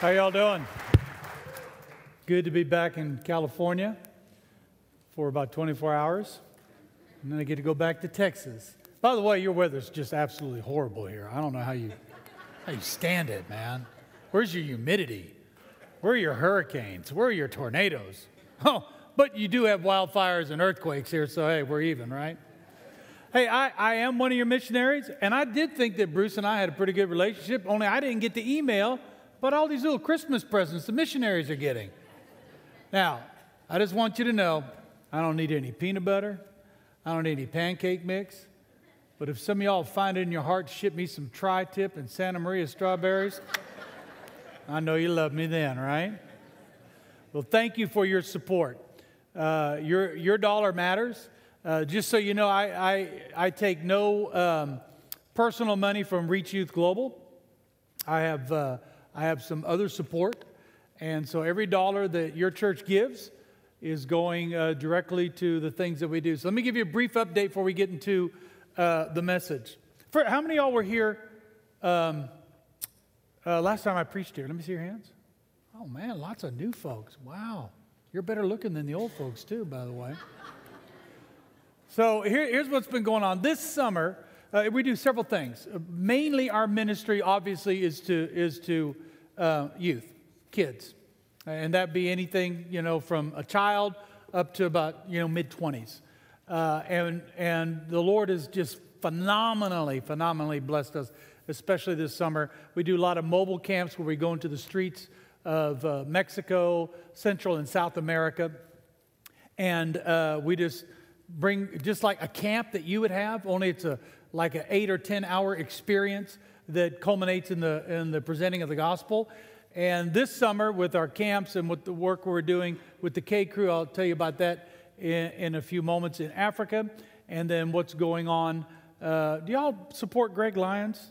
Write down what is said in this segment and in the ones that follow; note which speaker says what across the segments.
Speaker 1: How y'all doing? Good to be back in California for about 24 hours. And then I get to go back to Texas. By the way, your weather's just absolutely horrible here. I don't know how you how you stand it, man. Where's your humidity? Where are your hurricanes? Where are your tornadoes? Oh, but you do have wildfires and earthquakes here, so hey, we're even, right? Hey, I, I am one of your missionaries, and I did think that Bruce and I had a pretty good relationship, only I didn't get the email about all these little Christmas presents the missionaries are getting. Now, I just want you to know I don't need any peanut butter, I don't need any pancake mix, but if some of y'all find it in your heart to ship me some tri tip and Santa Maria strawberries, I know you love me then, right? Well, thank you for your support. Uh, your, your dollar matters. Uh, just so you know, I, I, I take no um, personal money from Reach Youth Global. I have, uh, I have some other support. And so every dollar that your church gives is going uh, directly to the things that we do. So let me give you a brief update before we get into uh, the message. For, how many of y'all were here um, uh, last time I preached here? Let me see your hands. Oh man, lots of new folks. Wow. You're better looking than the old folks, too, by the way. so here, here's what's been going on. This summer, uh, we do several things. Uh, mainly, our ministry, obviously, is to, is to uh, youth, kids. And that be anything, you know, from a child up to about, you know, mid 20s. Uh, and, and the Lord has just phenomenally, phenomenally blessed us, especially this summer. We do a lot of mobile camps where we go into the streets of uh, Mexico, Central and South America. And uh, we just bring, just like a camp that you would have, only it's a, like an eight or 10 hour experience that culminates in the, in the presenting of the gospel. And this summer, with our camps and with the work we're doing with the K Crew, I'll tell you about that in, in a few moments in Africa. And then what's going on. Uh, do y'all support Greg Lyons?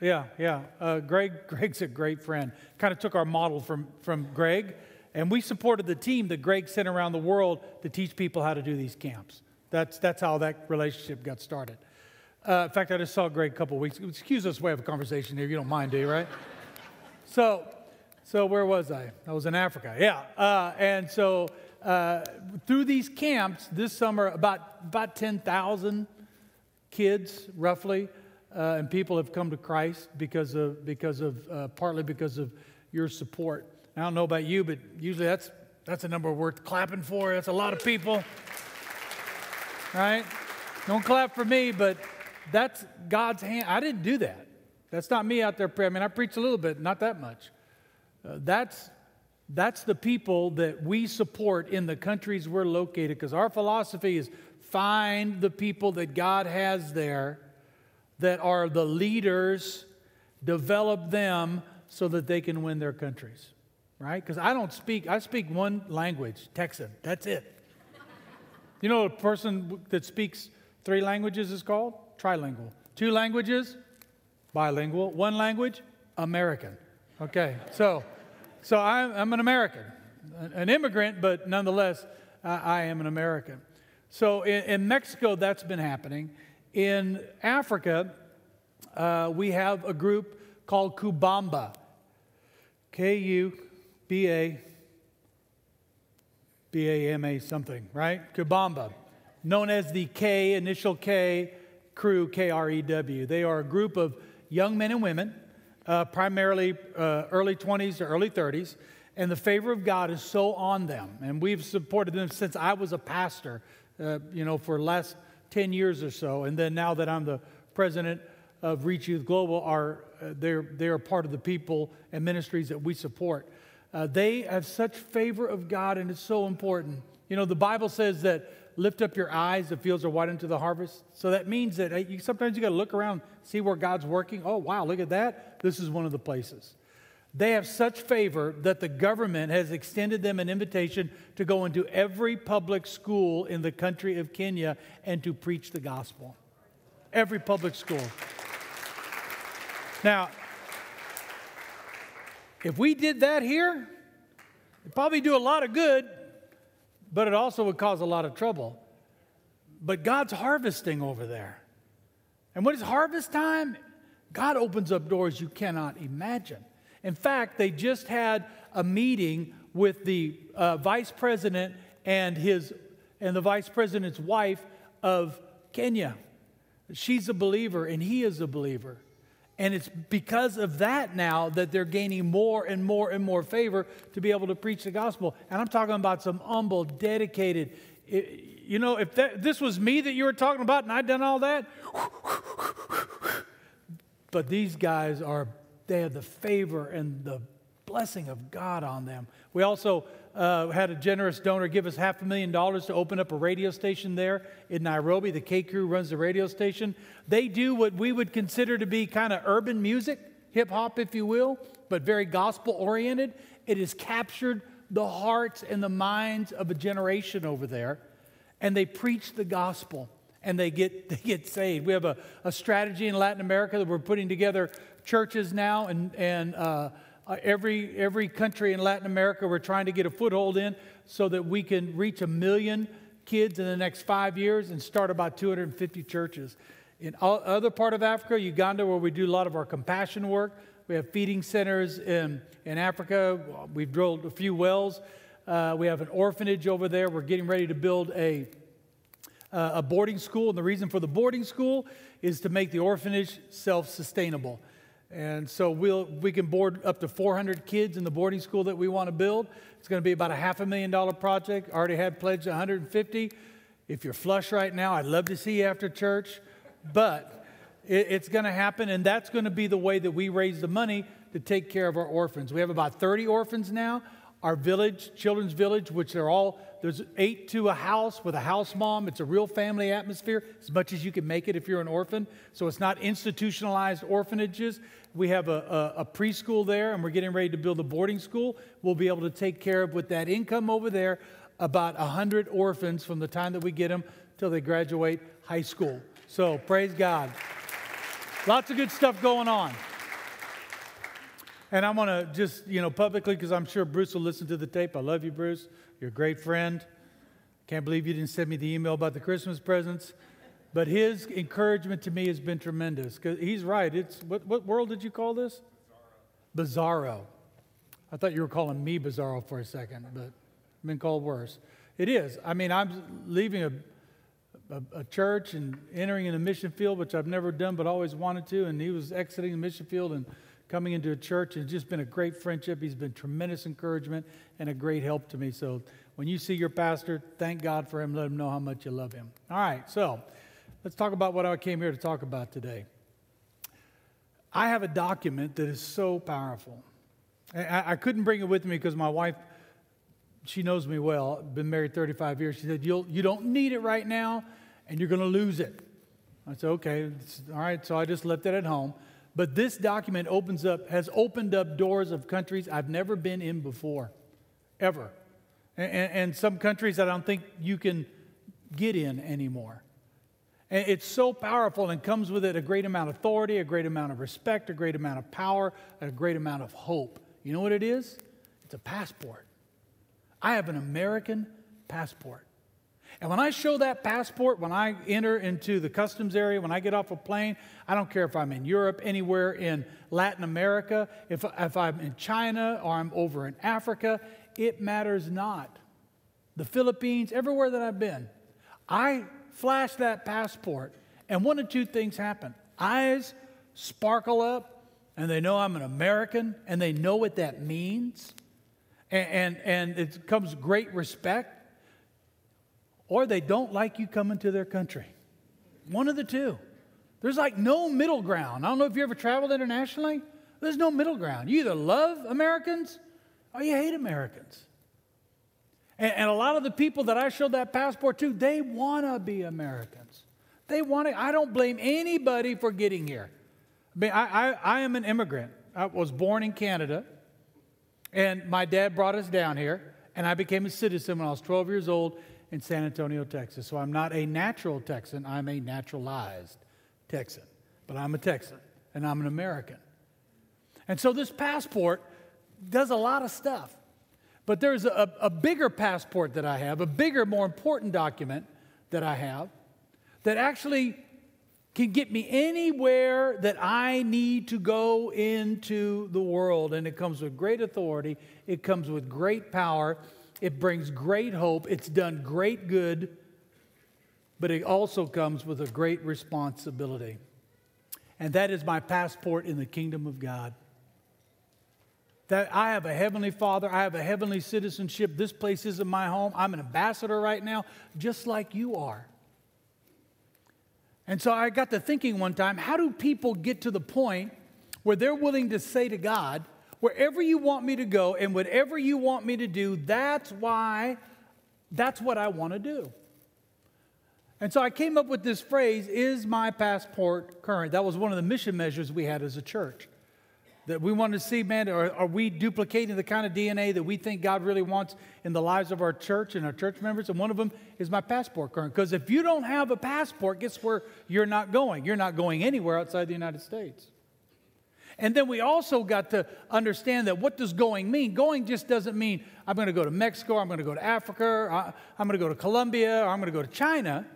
Speaker 1: Yeah, yeah. Uh, Greg, Greg's a great friend. Kind of took our model from, from Greg, and we supported the team that Greg sent around the world to teach people how to do these camps. That's, that's how that relationship got started. Uh, in fact, I just saw Greg a couple weeks. Excuse us, we have a conversation here. You don't mind, do you? Right? so, so where was I? I was in Africa. Yeah, uh, and so uh, through these camps this summer, about about ten thousand kids, roughly, uh, and people have come to Christ because of, because of uh, partly because of your support. I don't know about you, but usually that's, that's a number worth clapping for. That's a lot of people. Right? Don't clap for me, but that's God's hand. I didn't do that. That's not me out there praying. I mean, I preach a little bit, not that much. Uh, that's, that's the people that we support in the countries we're located because our philosophy is find the people that God has there that are the leaders, develop them so that they can win their countries, right? Because I don't speak, I speak one language, Texan. That's it. You know, a person that speaks three languages is called trilingual. Two languages, bilingual. One language, American. Okay, so, so I'm, I'm an American, an immigrant, but nonetheless, I, I am an American. So in, in Mexico, that's been happening. In Africa, uh, we have a group called Kubamba. K U B A B A M A something, right? Kubamba, known as the K, initial K crew, K R E W. They are a group of young men and women, uh, primarily uh, early 20s to early 30s, and the favor of God is so on them. And we've supported them since I was a pastor, uh, you know, for the last 10 years or so. And then now that I'm the president of Reach Youth Global, are, uh, they're, they're part of the people and ministries that we support. Uh, they have such favor of God, and it's so important. You know, the Bible says that lift up your eyes, the fields are wide into the harvest. So that means that uh, you, sometimes you got to look around, see where God's working. Oh, wow, look at that. This is one of the places. They have such favor that the government has extended them an invitation to go into every public school in the country of Kenya and to preach the gospel. Every public school. Now, if we did that here, it'd probably do a lot of good, but it also would cause a lot of trouble. But God's harvesting over there. And when it's harvest time? God opens up doors you cannot imagine. In fact, they just had a meeting with the uh, vice president and his and the vice president's wife of Kenya. She's a believer and he is a believer. And it's because of that now that they're gaining more and more and more favor to be able to preach the gospel. And I'm talking about some humble, dedicated. You know, if that, this was me that you were talking about and I'd done all that, but these guys are, they have the favor and the blessing of God on them. We also uh, had a generous donor give us half a million dollars to open up a radio station there in Nairobi. The K Crew runs the radio station. They do what we would consider to be kind of urban music, hip hop, if you will, but very gospel oriented. It has captured the hearts and the minds of a generation over there, and they preach the gospel and they get, they get saved. We have a, a strategy in Latin America that we're putting together churches now and, and uh, uh, every, every country in Latin America, we're trying to get a foothold in so that we can reach a million kids in the next five years and start about 250 churches. In other part of Africa, Uganda, where we do a lot of our compassion work, we have feeding centers in, in Africa. We've drilled a few wells. Uh, we have an orphanage over there. We're getting ready to build a, uh, a boarding school. And the reason for the boarding school is to make the orphanage self sustainable. And so we'll, we can board up to 400 kids in the boarding school that we want to build. It's going to be about a half a million dollar project. Already had pledged 150. If you're flush right now, I'd love to see you after church. But it, it's going to happen, and that's going to be the way that we raise the money to take care of our orphans. We have about 30 orphans now. Our village, children's village, which they're all there's eight to a house with a house mom. It's a real family atmosphere, as much as you can make it if you're an orphan. So it's not institutionalized orphanages. We have a, a, a, preschool there, and we're getting ready to build a boarding school. We'll be able to take care of, with that income over there, about 100 orphans from the time that we get them till they graduate high school. So praise God. Lots of good stuff going on. And I'm going to just, you know, publicly, because I'm sure Bruce will listen to the tape. I love you, Bruce. You're a great friend. Can't believe you didn't send me the email about the Christmas presents. But his encouragement to me has been tremendous. Because he's right. It's what, what world did you call this? Bizarro. I thought you were calling me bizarro for a second, but I've been called worse. It is. I mean, I'm leaving a, a, a, church and entering in a mission field, which I've never done but always wanted to. And he was exiting the mission field and coming into a church it's just been a great friendship. He's been tremendous encouragement and a great help to me. So when you see your pastor, thank God for him. Let him know how much you love him. All right, so let's talk about what I came here to talk about today. I have a document that is so powerful. I, I couldn't bring it with me because my wife, she knows me well, been married 35 years. She said, You'll, You don't need it right now, and you're going to lose it. I said, Okay, all right. So I just left it at home. But this document opens up, has opened up doors of countries I've never been in before, ever. And, and some countries I don't think you can get in anymore. And it's so powerful and comes with it a great amount of authority, a great amount of respect, a great amount of power, a great amount of hope. You know what it is? It's a passport. I have an American passport. And when I show that passport, when I enter into the customs area, when I get off a plane, I don't care if I'm in Europe, anywhere in Latin America, if, if I'm in China or I'm over in Africa, it matters not. The Philippines, everywhere that I've been, I flash that passport, and one of two things happen. Eyes sparkle up, and they know I'm an American, and they know what that means. And, and, and it comes great respect or they don't like you coming to their country. One of the two. There's like no middle ground. I don't know if you ever traveled internationally. There's no middle ground. You either love Americans or you hate Americans. And, and a lot of the people that I showed that passport to, they want to be Americans. They want to. I don't blame anybody for getting here. I mean, I, I, I am an immigrant. I was born in Canada, and my dad brought us down here, and I became a citizen when I was 12 years old in San Antonio, Texas. So I'm not a natural Texan, I'm a naturalized Texan. But I'm a Texan and I'm an American. And so this passport does a lot of stuff. But there's a, a bigger passport that I have, a bigger, more important document that I have that actually can get me anywhere that I need to go into the world. And it comes with great authority, it comes with great power, it brings great hope, it's done great good, but it also comes with a great responsibility. And that is my passport in the kingdom of God. That I have a heavenly father, I have a heavenly citizenship. This place isn't my home. I'm an ambassador right now, just like you are. And so I got to thinking one time how do people get to the point where they're willing to say to God, wherever you want me to go and whatever you want me to do, that's why, that's what I want to do. And so I came up with this phrase, is my passport current? That was one of the mission measures we had as a church. That we want to see, man, are, are, we duplicating the kind of DNA that we think God really wants in the lives of our church and our church members? And one of them is my passport current. Because if you don't have a passport, guess where you're not going? You're not going anywhere outside the United States. And then we also got to understand that what does going mean? Going just doesn't mean I'm going to go to Mexico, I'm going to go to Africa, I'm going to go to Colombia, or I'm going to go to China.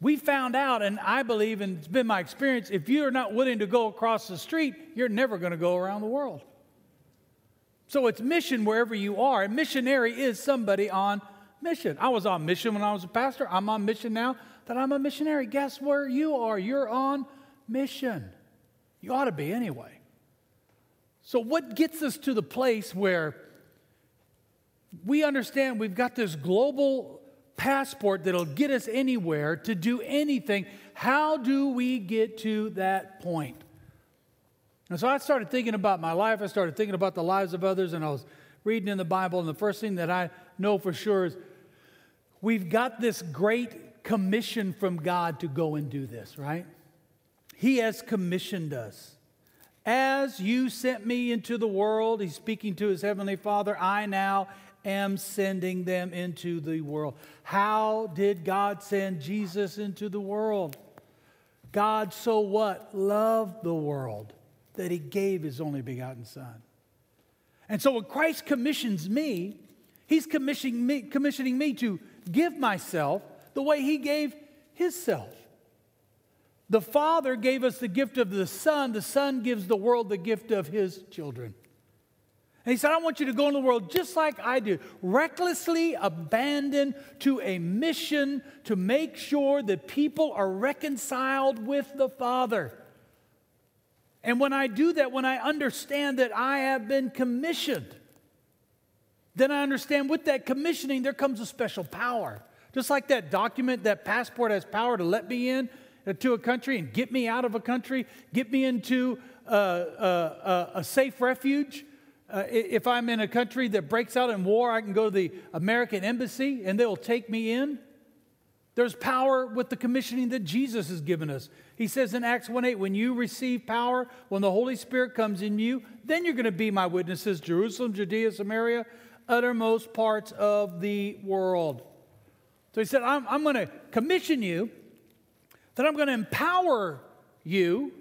Speaker 1: We found out, and I believe, and it's been my experience, if you're not willing to go across the street, you're never going to go around the world. So it's mission wherever you are. A missionary is somebody on mission. I was on mission when I was a pastor. I'm on mission now that I'm a missionary. Guess where you are? You're on mission. You ought to be anyway. So, what gets us to the place where we understand we've got this global passport that'll get us anywhere to do anything. How do we get to that point? And so I started thinking about my life. I started thinking about the lives of others, and I was reading in the Bible. And the first thing that I know for sure is we've got this great commission from God to go and do this, right? He has commissioned us. As you sent me into the world, he's speaking to his heavenly Father, I now am sending them into the world. How did God send Jesus into the world? God so what? Loved the world that he gave his only begotten Son. And so when Christ commissions me, he's commissioning me, commissioning me to give myself the way he gave his self. The Father gave us the gift of the Son, the Son gives the world the gift of his children. And he said, I want you to go in the world just like I do, recklessly abandoned to a mission to make sure that people are reconciled with the Father. And when I do that, when I understand that I have been commissioned, then I understand with that commissioning, there comes a special power. Just like that document, that passport has power to let me in uh, to a country and get me out of a country, get me into a, a, a safe refuge. Uh, if I'm in a country that breaks out in war, I can go to the American embassy and they'll take me in. There's power with the commissioning that Jesus has given us. He says in Acts 1 8, when you receive power, when the Holy Spirit comes in you, then you're going to be my witnesses Jerusalem, Judea, Samaria, uttermost parts of the world. So he said, I'm, I'm going to commission you, that I'm going to empower you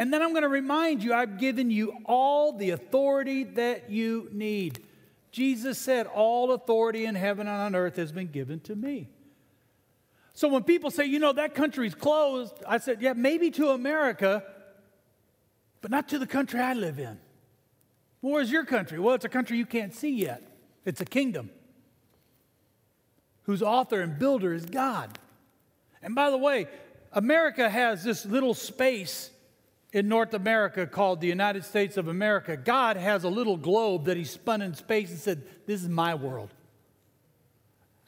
Speaker 1: and then I'm going to remind you, I've given you all the authority that you need. Jesus said, All authority in heaven and on earth has been given to me. So when people say, you know, that country's closed, I said, yeah, maybe to America, but not to the country I live in. Well, where's your country? Well, it's a country you can't see yet, it's a kingdom whose author and builder is God. And by the way, America has this little space in North America called the United States of America, God has a little globe that He spun in space and said, This is my world.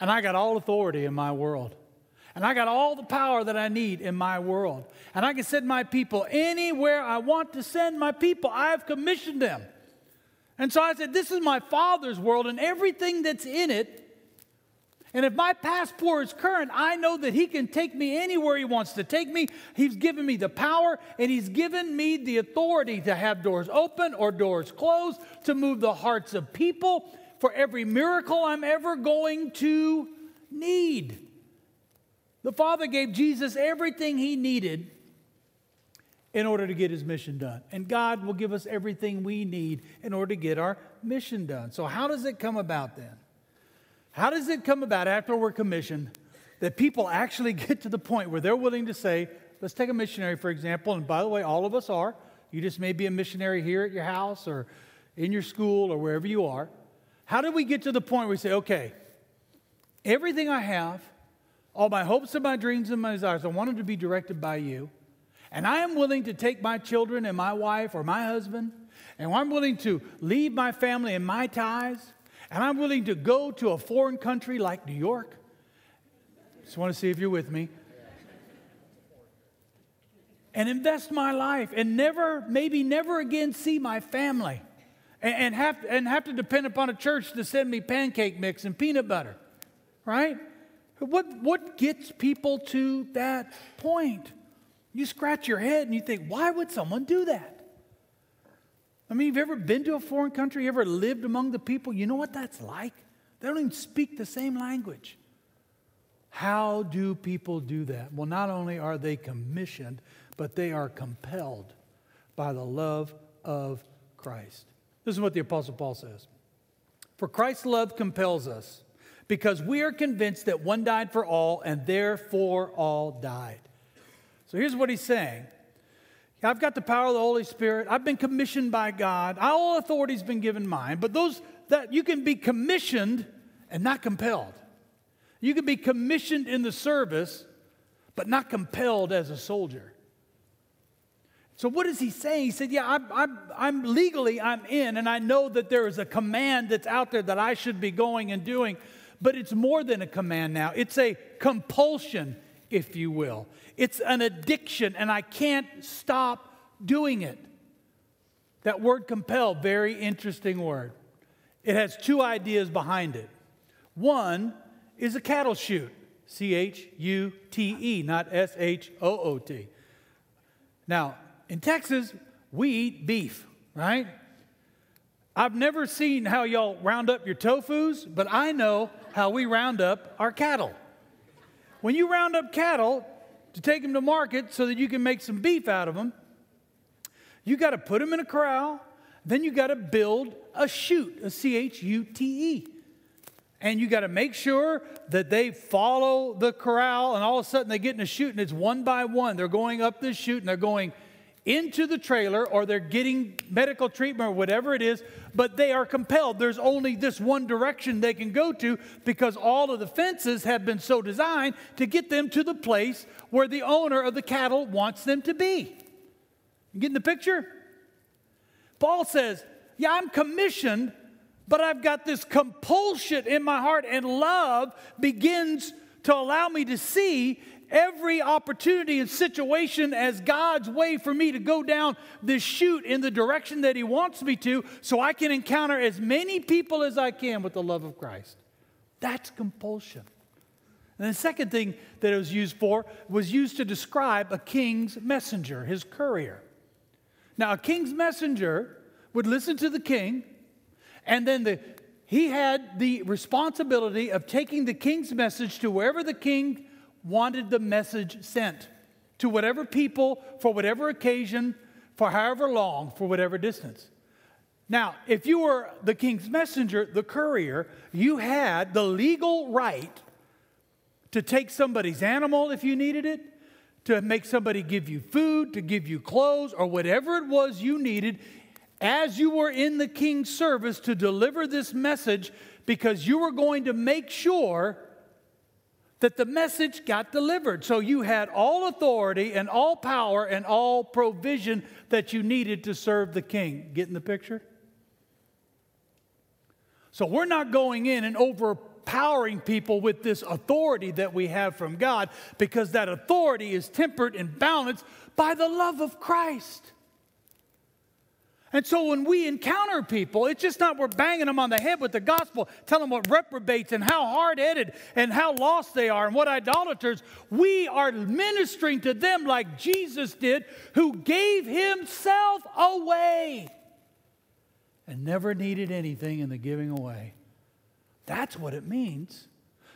Speaker 1: And I got all authority in my world. And I got all the power that I need in my world. And I can send my people anywhere I want to send my people. I have commissioned them. And so I said, This is my Father's world, and everything that's in it and if my passport is current, I know that He can take me anywhere He wants to take me. He's given me the power and He's given me the authority to have doors open or doors closed, to move the hearts of people for every miracle I'm ever going to need. The Father gave Jesus everything He needed in order to get His mission done. And God will give us everything we need in order to get our mission done. So, how does it come about then? How does it come about after we're commissioned that people actually get to the point where they're willing to say, let's take a missionary, for example, and by the way, all of us are. You just may be a missionary here at your house or in your school or wherever you are. How do we get to the point where we say, okay, everything I have, all my hopes and my dreams and my desires, I want them to be directed by you. And I am willing to take my children and my wife or my husband, and I'm willing to leave my family and my ties, and I'm willing to go to a foreign country like New York. Just want to see if you're with me. And invest my life and never, maybe never again see my family and, and, have, and have to depend upon a church to send me pancake mix and peanut butter, right? What, what gets people to that point? You scratch your head and you think, why would someone do that? I mean, have you ever been to a foreign country, ever lived among the people? You know what that's like? They don't even speak the same language. How do people do that? Well, not only are they commissioned, but they are compelled by the love of Christ. This is what the Apostle Paul says For Christ's love compels us, because we are convinced that one died for all, and therefore all died. So here's what he's saying I've got the power of the Holy Spirit. I've been commissioned by God. All authority's been given mine. But those that you can be commissioned and not compelled. You can be commissioned in the service, but not compelled as a soldier. So what is he saying? He said, "Yeah, I'm, I'm, I'm legally I'm in, and I know that there is a command that's out there that I should be going and doing, but it's more than a command now. It's a compulsion, if you will. It's an addiction, and I can't stop doing it. That word compel, very interesting word. It has two ideas behind it. One is a cattle chute, C H U T E, not S H O O T. Now, in Texas, we eat beef, right? I've never seen how y'all round up your tofus, but I know how we round up our cattle. When you round up cattle to take them to market so that you can make some beef out of them, you got to put them in a corral, then you got to build a chute, a C H U T E. And you got to make sure that they follow the corral, and all of a sudden they get in a chute, and it's one by one. They're going up this chute, and they're going into the trailer or they're getting medical treatment or whatever it is, but they are compelled. There's only this one direction they can go to because all of the fences have been so designed to get them to the place where the owner of the cattle wants them to be. You getting the picture? Paul says, Yeah, I'm commissioned, but I've got this compulsion in my heart, and love begins to allow me to see every opportunity and situation as God's way for me to go down this chute in the direction that He wants me to so I can encounter as many people as I can with the love of Christ. That's compulsion. And the second thing that it was used for was used to describe a king's messenger, his courier. Now, a king's messenger would listen to the king, and then the, he had the responsibility of taking the king's message to wherever the king wanted the message sent to whatever people, for whatever occasion, for however long, for whatever distance. Now, if you were the king's messenger, the courier, you had the legal right to take somebody's animal if you needed it, to make somebody give you food, to give you clothes, or whatever it was you needed as you were in the king's service to deliver this message because you were going to make sure that the message got delivered. So you had all authority and all power and all provision that you needed to serve the king. Getting the picture? So we're not going in and overpowering people with this authority that we have from God because that authority is tempered and balanced by the love of Christ. And so when we encounter people, it's just not we're banging them on the head with the gospel, telling them what reprobates and how hard headed and how lost they are and what idolaters. We are ministering to them like Jesus did, who gave himself away and never needed anything in the giving away. That's what it means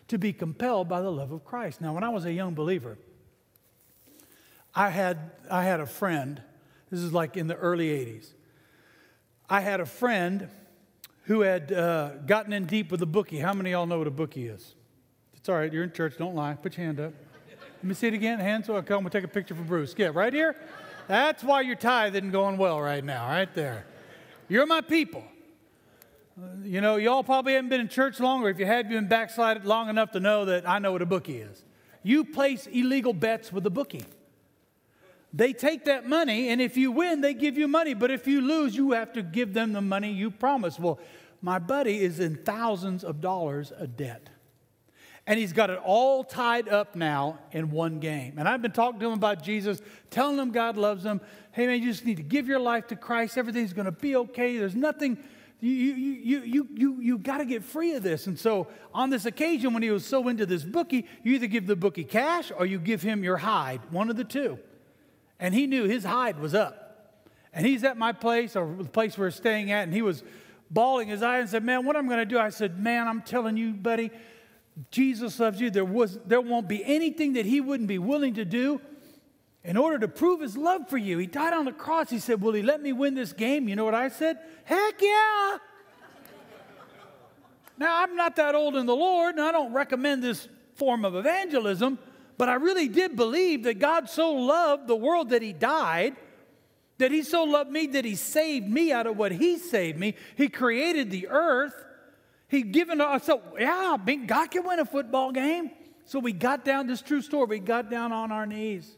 Speaker 1: to be compelled by the love of Christ. Now, when I was a young believer, I had, I had a friend, this is like in the early 80s I had a friend who had uh, gotten in deep with a bookie. How many of y'all know what a bookie is? It's all right. You're in church. Don't lie. Put your hand up. Let me see it again. Hands. I come. We'll take a picture for Bruce. Yeah, right here. That's why your tithe isn't going well right now. Right there. You're my people. You know, y'all probably haven't been in church long, or if you have, you've been backslided long enough to know that I know what a bookie is. You place illegal bets with a bookie. They take that money, and if you win, they give you money. But if you lose, you have to give them the money you promised. Well, my buddy is in thousands of dollars of debt. And he's got it all tied up now in one game. And I've been talking to him about Jesus, telling him God loves him. Hey, man, you just need to give your life to Christ. Everything's going to be okay. There's nothing you, you, you, you, you, you got to get free of this. And so, on this occasion, when he was so into this bookie, you either give the bookie cash or you give him your hide, one of the two. And he knew his hide was up. And he's at my place, or the place we're staying at, and he was bawling his eyes and said, Man, what am I going to do? I said, Man, I'm telling you, buddy, Jesus loves you. There, was, there won't be anything that he wouldn't be willing to do in order to prove his love for you. He died on the cross. He said, Will he let me win this game? You know what I said? Heck yeah. now, I'm not that old in the Lord, and I don't recommend this form of evangelism, but I really did believe that God so loved the world that he died, that he so loved me that he saved me out of what he saved me. He created the earth. He'd given us, so yeah, God can win a football game. So we got down, this true story, we got down on our knees.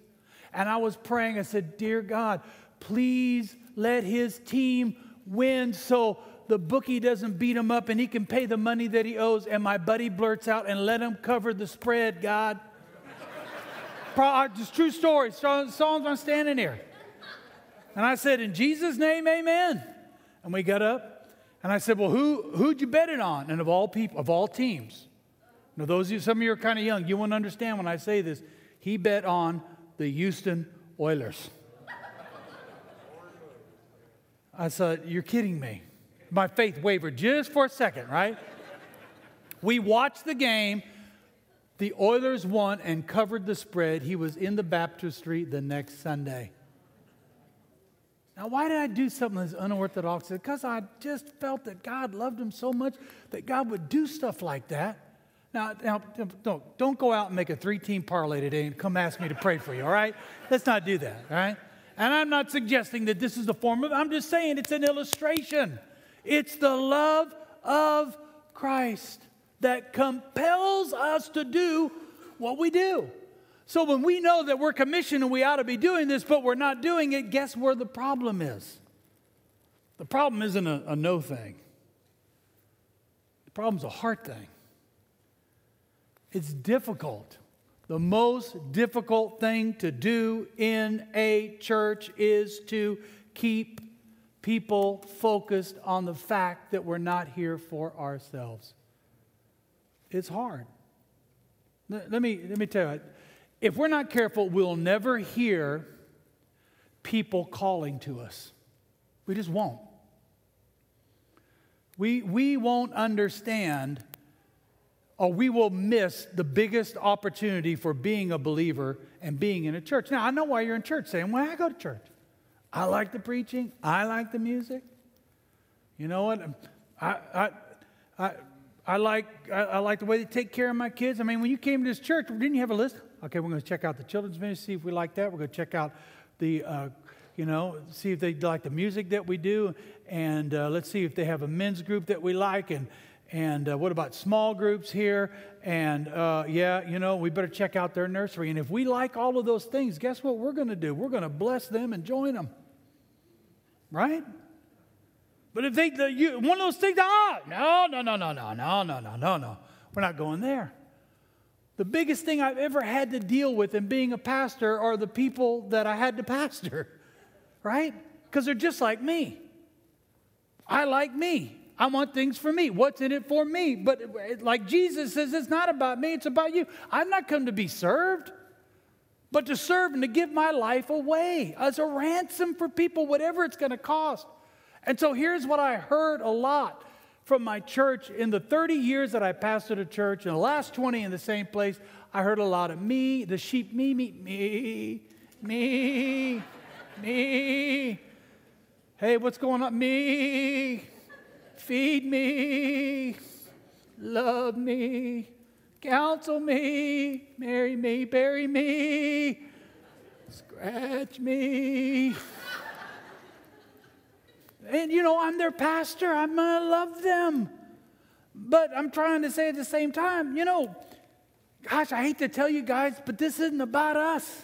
Speaker 1: And I was praying, I said, Dear God, please let his team win so the bookie doesn't beat him up and he can pay the money that he owes. And my buddy blurts out, and let him cover the spread, God. Uh, just true story. Songs I'm standing here. And I said, In Jesus' name, amen. And we got up, and I said, Well, who, who'd you bet it on? And of all people, of all teams. Now, those of you, some of you are kind of young, you won't understand when I say this. He bet on the Houston Oilers. I said, You're kidding me. My faith wavered just for a second, right? We watched the game. The Oilers won and covered the spread. He was in the baptistry the next Sunday. Now, why did I do something that's unorthodox? Because I just felt that God loved him so much that God would do stuff like that. Now, now don't, don't go out and make a three team parlay today and come ask me to pray for you, all right? Let's not do that, all right? And I'm not suggesting that this is the form of, I'm just saying it's an illustration. It's the love of Christ that compels us to do what we do. So when we know that we're commissioned and we ought to be doing this, but we're not doing it, guess where the problem is? The problem isn't a, a no thing, the problem's a heart thing. It's difficult. The most difficult thing to do in a church is to keep people focused on the fact that we're not here for ourselves. It's hard. Let me, let me tell you, if we're not careful, we'll never hear people calling to us. We just won't. We, we won't understand or we will miss the biggest opportunity for being a believer and being in a church. Now, I know why you're in church saying, well, I go to church. I like the preaching, I like the music. You know what? I, I, I, I like, I, I, like the way they take care of my kids. I mean, when you came to this church, didn't you have a list? Okay, we're going to check out the children's ministry, see if we like that. We're going to check out the, uh, you know, see if they like the music that we do. And uh, let's see if they have a men's group that we like. And, and uh, what about small groups here? And uh, yeah, you know, we better check out their nursery. And if we like all of those things, guess what we're going to do? We're going to bless them and join them. Right? But if they, the, you, one of those things, ah, no, no, no, no, no, no, no, no, no, no. We're not going there. The biggest thing I've ever had to deal with in being a pastor are the people that I had to pastor, right? Because they're just like me. I like me. I want things for me. What's in it for me? But like Jesus says, it's not about me, it's about you. I've not come to be served, but to serve and to give my life away as a ransom for people, whatever it's going to cost. And so here's what I heard a lot from my church in the 30 years that I pastored a church, in the last 20 in the same place, I heard a lot of me, the sheep, me, me, me, me, me. Hey, what's going on? Me. Feed me, love me, counsel me, marry me, bury me, scratch me. And you know, I'm their pastor, I'm gonna love them. But I'm trying to say at the same time, you know, gosh, I hate to tell you guys, but this isn't about us.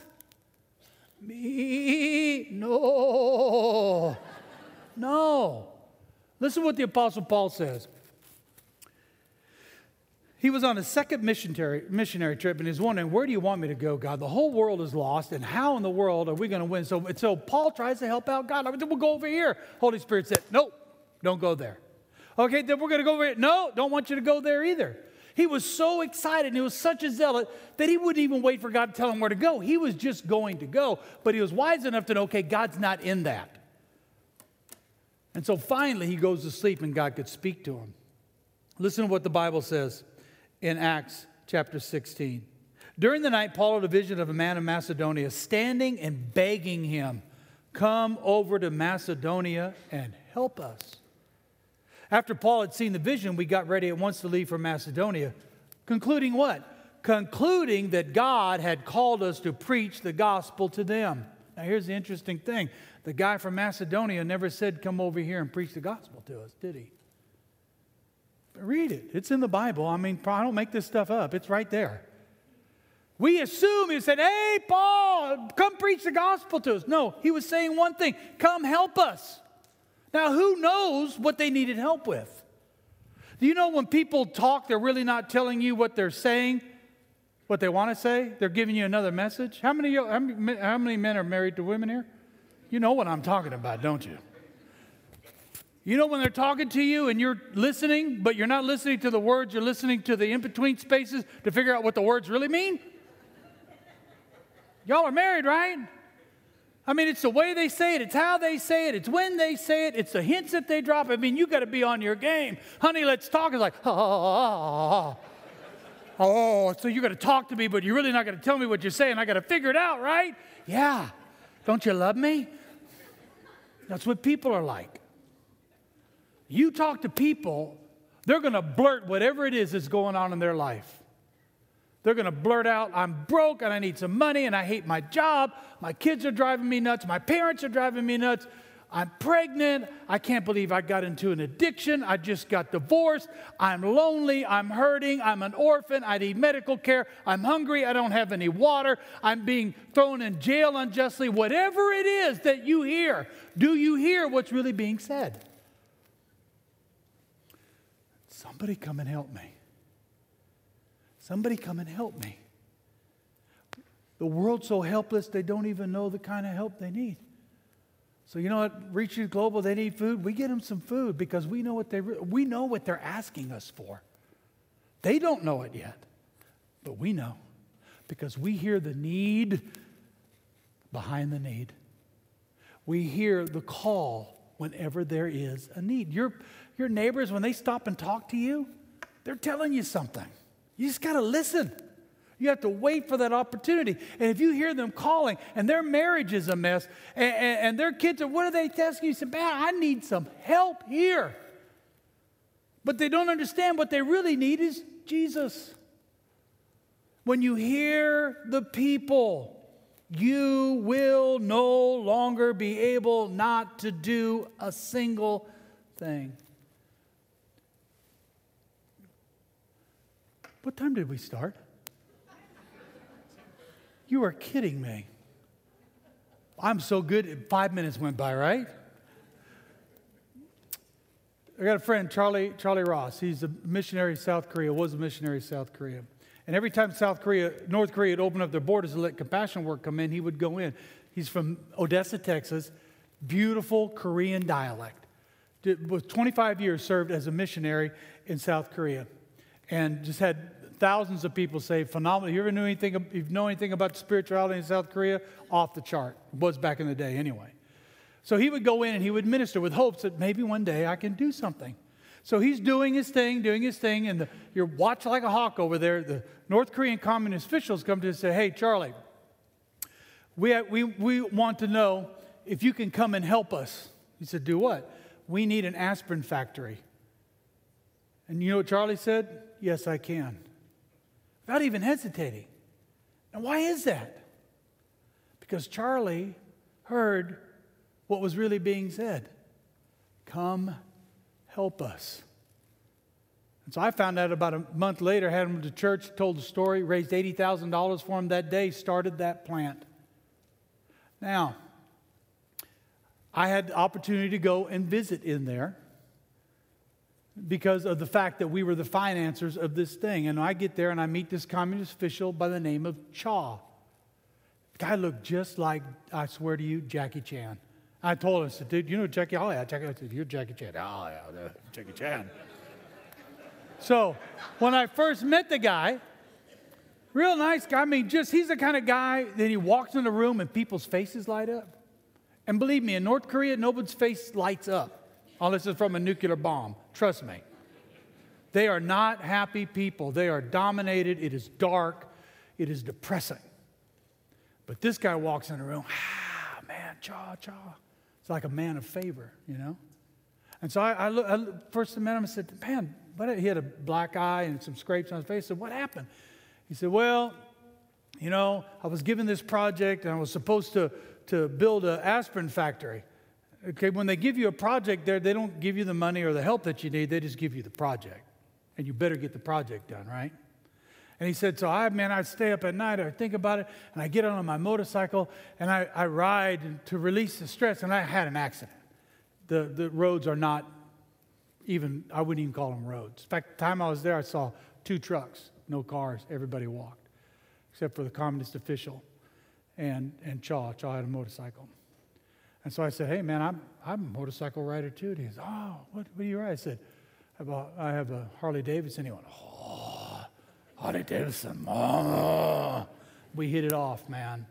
Speaker 1: Me, no, no. Listen to what the Apostle Paul says. He was on a second missionary, missionary trip and he's wondering, Where do you want me to go, God? The whole world is lost, and how in the world are we going to win? So, so Paul tries to help out God. I said, We'll go over here. Holy Spirit said, Nope, don't go there. Okay, then we're going to go over here. No, don't want you to go there either. He was so excited and he was such a zealot that he wouldn't even wait for God to tell him where to go. He was just going to go, but he was wise enough to know, okay, God's not in that. And so finally he goes to sleep and God could speak to him. Listen to what the Bible says in Acts chapter 16. During the night, Paul had a vision of a man in Macedonia standing and begging him, Come over to Macedonia and help us. After Paul had seen the vision, we got ready at once to leave for Macedonia, concluding what? Concluding that God had called us to preach the gospel to them. Now, here's the interesting thing the guy from Macedonia never said, Come over here and preach the gospel to us, did he? Read it. It's in the Bible. I mean, I don't make this stuff up, it's right there. We assume he said, Hey, Paul, come preach the gospel to us. No, he was saying one thing come help us. Now, who knows what they needed help with? Do you know when people talk, they're really not telling you what they're saying, what they want to say? They're giving you another message. How many, how many, men are married to women here? You know what I'm talking about, don't you? You know when they're talking to you and you're listening, but you're not listening to the words, you're listening to the in between spaces to figure out what the words really mean? Y'all are married, right? I mean, it's the way they say it, it's how they say it, it's when they say it, it's the hints that they drop. I mean, you got to be on your game. Honey, let's talk. It's like, oh, oh, so you're going to talk to me, but you're really not going to tell me what you're saying. I got to figure it out, right? Yeah. Don't you love me? That's what people are like. You talk to people, they're going to blurt whatever it is that's going on in their life. They're going to blurt out, I'm broke and I need some money and I hate my job. My kids are driving me nuts. My parents are driving me nuts. I'm pregnant. I can't believe I got into an addiction. I just got divorced. I'm lonely. I'm hurting. I'm an orphan. I need medical care. I'm hungry. I don't have any water. I'm being thrown in jail unjustly. Whatever it is that you hear, do you hear what's really being said? Somebody come and help me. Somebody come and help me. The world's so helpless, they don't even know the kind of help they need. So you know what? Reach Global, they need food. We get them some food because we know what they we know what they're asking us for. They don't know it yet, but we know because we hear the need behind the need. We hear the call whenever there is a need. Your, your neighbors, when they stop and talk to you, they're telling you something. You just got to listen. You have to wait for that opportunity. And if you hear them calling and their marriage is a mess and, and, and their kids are, what are they asking you? say, man, I need some help here. But they don't understand what they really need is Jesus. When you hear the people, you will no longer be able not to do a single thing. What time did we start? You are kidding me. I'm so good. Five minutes went by, right? I got a friend, Charlie, Charlie Ross. He's a missionary in South Korea, was a missionary in South Korea. And every time South Korea, North Korea would open up their borders to let compassion work come in, he would go in. He's from Odessa, Texas. Beautiful Korean dialect. With 25 years served as a missionary in South Korea and just had thousands of people say phenomenal. You ever knew anything? You know anything about spirituality in South Korea? Off the chart. It was back in the day, anyway. So he would go in and he would minister with hopes that maybe one day I can do something. So he's doing his thing, doing his thing, and the, you're watching like a hawk over there. The North Korean communist officials come to and say, "Hey, Charlie, we, we, we want to know if you can come and help us." He said, "Do what? We need an aspirin factory." And you know what Charlie said? Yes, I can. without even hesitating. Now, why is that? Because Charlie heard what was really being said Come help us. And so I found out about a month later, had him to church, told the story, raised $80,000 for him that day, started that plant. Now, I had the opportunity to go and visit in there because of the fact that we were the financiers of this thing. And I get there and I meet this communist official by the name of Chaw. The guy looked just like, I swear to you, Jackie Chan. I told him, I said, dude, you know Jackie? Oh, yeah, Jackie. I said, you're Jackie Chan. Oh, yeah, Jackie Chan. so when I first met the guy, real nice guy. I mean, just he's the kind of guy that he walks in the room and people's faces light up. And believe me, in North Korea, nobody's face lights up unless it's from a nuclear bomb. Trust me. They are not happy people. They are dominated. It is dark. It is depressing. But this guy walks in the room, ah, man, cha, cha. It's like a man of favor, you know? And so I, I, look, I first met him and said, man, what? he had a black eye and some scrapes on his face. I said, what happened? He said, well, you know, I was given this project and I was supposed to, to build an aspirin factory. Okay, when they give you a project there, they don't give you the money or the help that you need, they just give you the project. And you better get the project done, right? And he said, So I, man, I stay up at night, I think about it, and I get on my motorcycle and I, I ride to release the stress, and I had an accident. The, the roads are not even, I wouldn't even call them roads. In fact, the time I was there, I saw two trucks, no cars, everybody walked, except for the communist official and, and Chaw. Chaw had a motorcycle. And so I said, hey, man, I'm, I'm a motorcycle rider too. And he goes, oh, what, what do you ride? I said, I have have a Harley Davidson. He went, oh, Harley Davidson. Oh. We hit it off, man.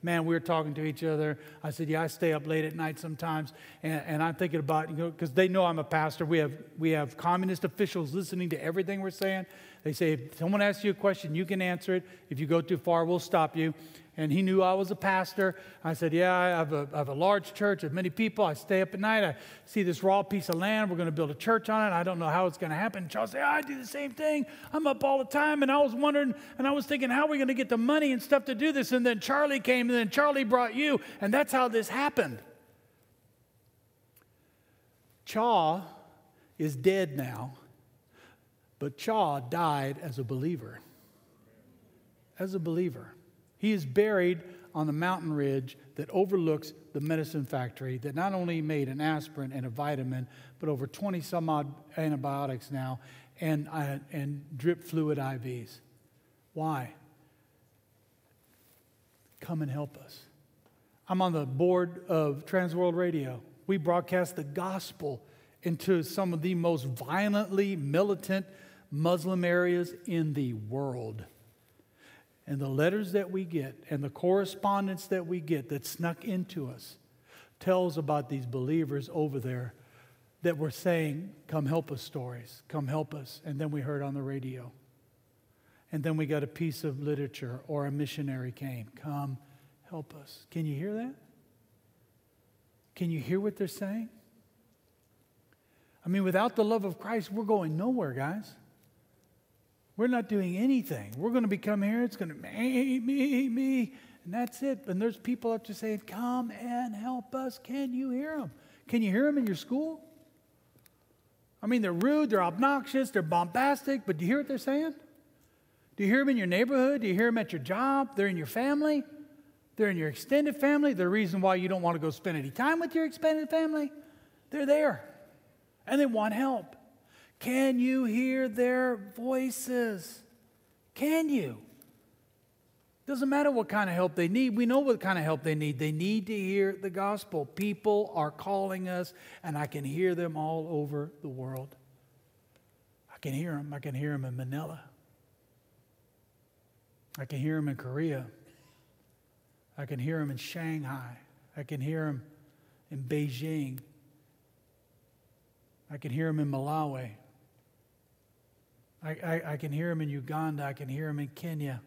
Speaker 1: Man, we were talking to each other. I said, Yeah, I stay up late at night sometimes. And, and I'm thinking about, you know, because they know I'm a pastor. We have, we have communist officials listening to everything we're saying. They say, If someone asks you a question, you can answer it. If you go too far, we'll stop you and he knew I was a pastor. I said, Yeah, I have, a, I have a large church of many people. I stay up at night. I see this raw piece of land. We're going to build a church on it. I don't know how it's going to happen. Charles said, I do the same thing. I'm up all the time. And I was wondering, and I was thinking, how are we going to get the money and stuff to do this? And then Charlie came, and then Charlie brought you. And that's how this happened. Chaw is dead now, but Chaw died as a believer. As a believer. He is buried on the mountain ridge that overlooks the medicine factory that not only made an aspirin and a vitamin, but over 20 some odd antibiotics now and, uh, and drip fluid IVs. Why? Come and help us. I'm on the board of Transworld Radio. We broadcast the gospel into some of the most violently militant Muslim areas in the world and the letters that we get and the correspondence that we get that snuck into us tells about these believers over there that were saying, Come help us stories, come help us. And then we heard on the radio. And then we got a piece of literature or a missionary came, Come help us. Can you hear that? Can you hear what they're saying? I mean, without the love of Christ, we're going nowhere, guys. We're not doing anything. We're going to become here. It's going to me, me, me, and that's it. And there's people up to saying, "Come and help us." Can you hear them? Can you hear them in your school? I mean, they're rude, they're obnoxious, they're bombastic, but do you hear what they're saying? Do you hear them in your neighborhood? Do you hear them at your job? They're in your family. They're in your extended family. The reason why you don't want to go spend any time with your extended family, they're there, and they want help. Can you hear their voices? Can you? Doesn't matter what kind of help they need. We know what kind of help they need. They need to hear the gospel. People are calling us, and I can hear them all over the world. I can hear them. I can hear them in Manila. I can hear them in Korea. I can hear them in Shanghai. I can hear them in Beijing. I can hear them in Malawi. I, I, I, can hear him in Uganda. I can hear him in Kenya.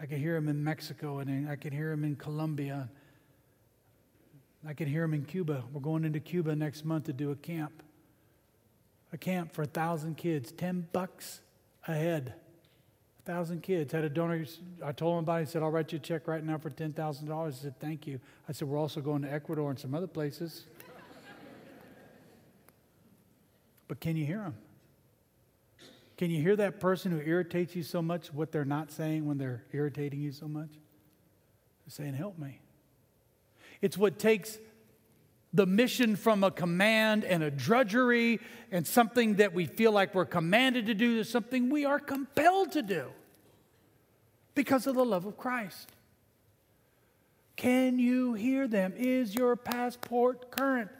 Speaker 1: I can hear him in Mexico, and I can hear him in Colombia. I can hear him in Cuba. We're going into Cuba next month to do a camp. A camp for a thousand kids, 10 bucks a head. thousand kids. Had a donor. I told him about it. He said, "I'll write you a check right now for ten thousand dollars." He said, "Thank you." I said, "We're also going to Ecuador and some other places." but can you hear them? Can you hear that person who irritates you so much? What they're not saying when they're irritating you so much? They're saying, "Help me." It's what takes the mission from a command and a drudgery and something that we feel like we're commanded to do to something we are compelled to do because of the love of Christ. Can you hear them? Is your passport current?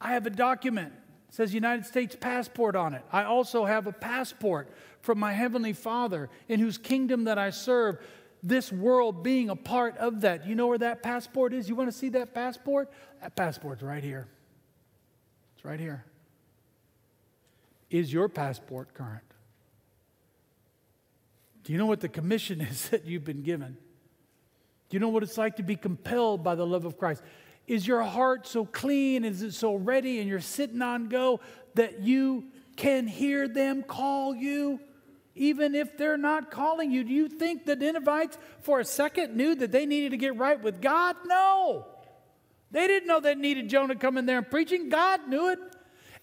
Speaker 1: I have a document. Says United States passport on it. I also have a passport from my heavenly Father in whose kingdom that I serve this world being a part of that. You know where that passport is? You want to see that passport? That passport's right here. It's right here. Is your passport current? Do you know what the commission is that you've been given? Do you know what it's like to be compelled by the love of Christ? Is your heart so clean? Is it so ready? And you're sitting on go that you can hear them call you? even if they're not calling you. Do you think the Ninevites for a second knew that they needed to get right with God? No. They didn't know they needed Jonah coming there and preaching. God knew it.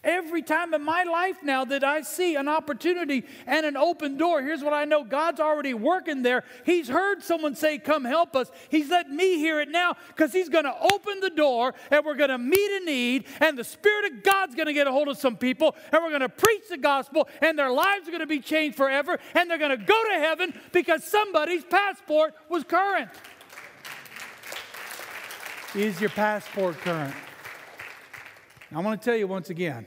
Speaker 1: Every time in my life now that I see an opportunity and an open door, here's what I know God's already working there. He's heard someone say, Come help us. He's let me hear it now because He's going to open the door and we're going to meet a need, and the Spirit of God's going to get a hold of some people, and we're going to preach the gospel, and their lives are going to be changed forever, and they're going to go to heaven because somebody's passport was current. Is your passport current? I want to tell you once again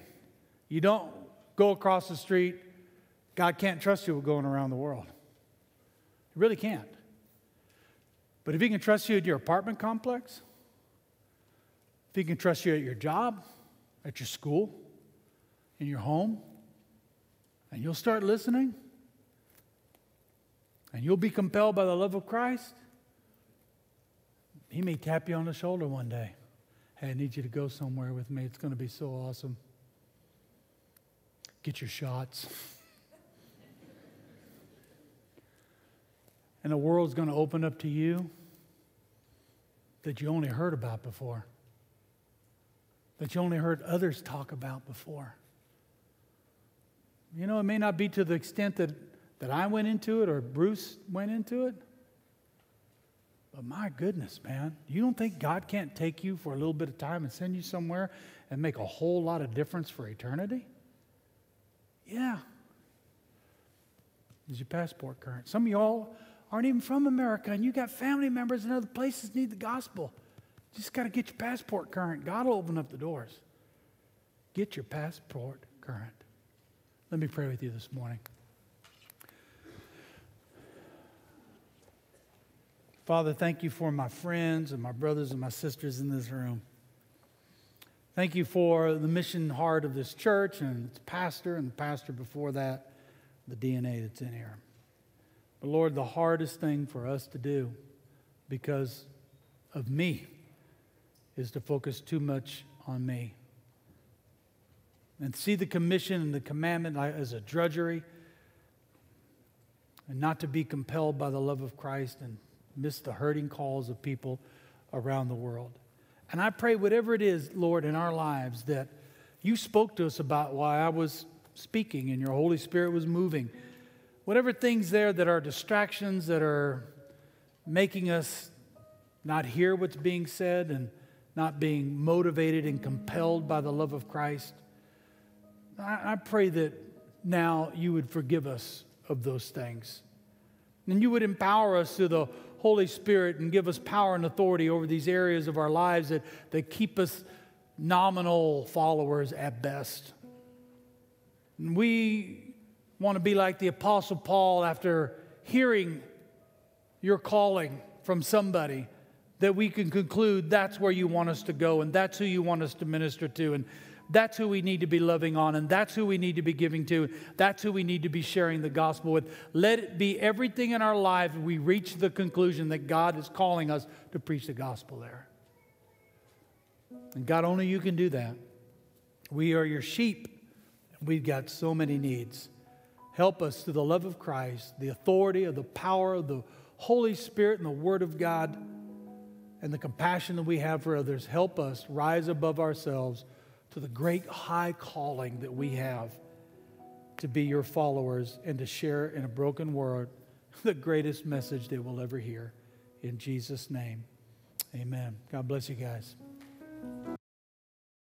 Speaker 1: you don't go across the street, God can't trust you with going around the world. He really can't. But if He can trust you at your apartment complex, if He can trust you at your job, at your school, in your home, and you'll start listening, and you'll be compelled by the love of Christ, He may tap you on the shoulder one day. Hey, I need you to go somewhere with me. It's going to be so awesome. Get your shots. and the world's going to open up to you that you only heard about before, that you only heard others talk about before. You know, it may not be to the extent that, that I went into it or Bruce went into it. But my goodness, man, you don't think God can't take you for a little bit of time and send you somewhere and make a whole lot of difference for eternity? Yeah. Is your passport current? Some of y'all aren't even from America and you got family members in other places need the gospel. Just got to get your passport current. God will open up the doors. Get your passport current. Let me pray with you this morning. Father, thank you for my friends and my brothers and my sisters in this room. Thank you for the mission heart of this church and its pastor and the pastor before that, the DNA that's in here. But Lord, the hardest thing for us to do because of me is to focus too much on me and see the commission and the commandment as a drudgery and not to be compelled by the love of Christ and miss the hurting calls of people around the world. And I pray, whatever it is, Lord, in our lives that you spoke to us about while I was speaking and your Holy Spirit was moving, whatever things there that are distractions that are making us not hear what's being said and not being motivated and compelled by the love of Christ, I, I pray that now you would forgive us of those things. And you would empower us through the Holy Spirit and give us power and authority over these areas of our lives that, that keep us nominal followers at best. And we want to be like the Apostle Paul after hearing your calling from somebody that we can conclude that's where you want us to go and that's who you want us to minister to. And that's who we need to be loving on, and that's who we need to be giving to. That's who we need to be sharing the gospel with. Let it be everything in our life we reach the conclusion that God is calling us to preach the gospel there. And God, only you can do that. We are your sheep. We've got so many needs. Help us through the love of Christ, the authority of the power of the Holy Spirit and the Word of God, and the compassion that we have for others. Help us rise above ourselves to the great high calling that we have to be your followers and to share in a broken world the greatest message they will ever hear. In Jesus' name, amen. God bless you guys.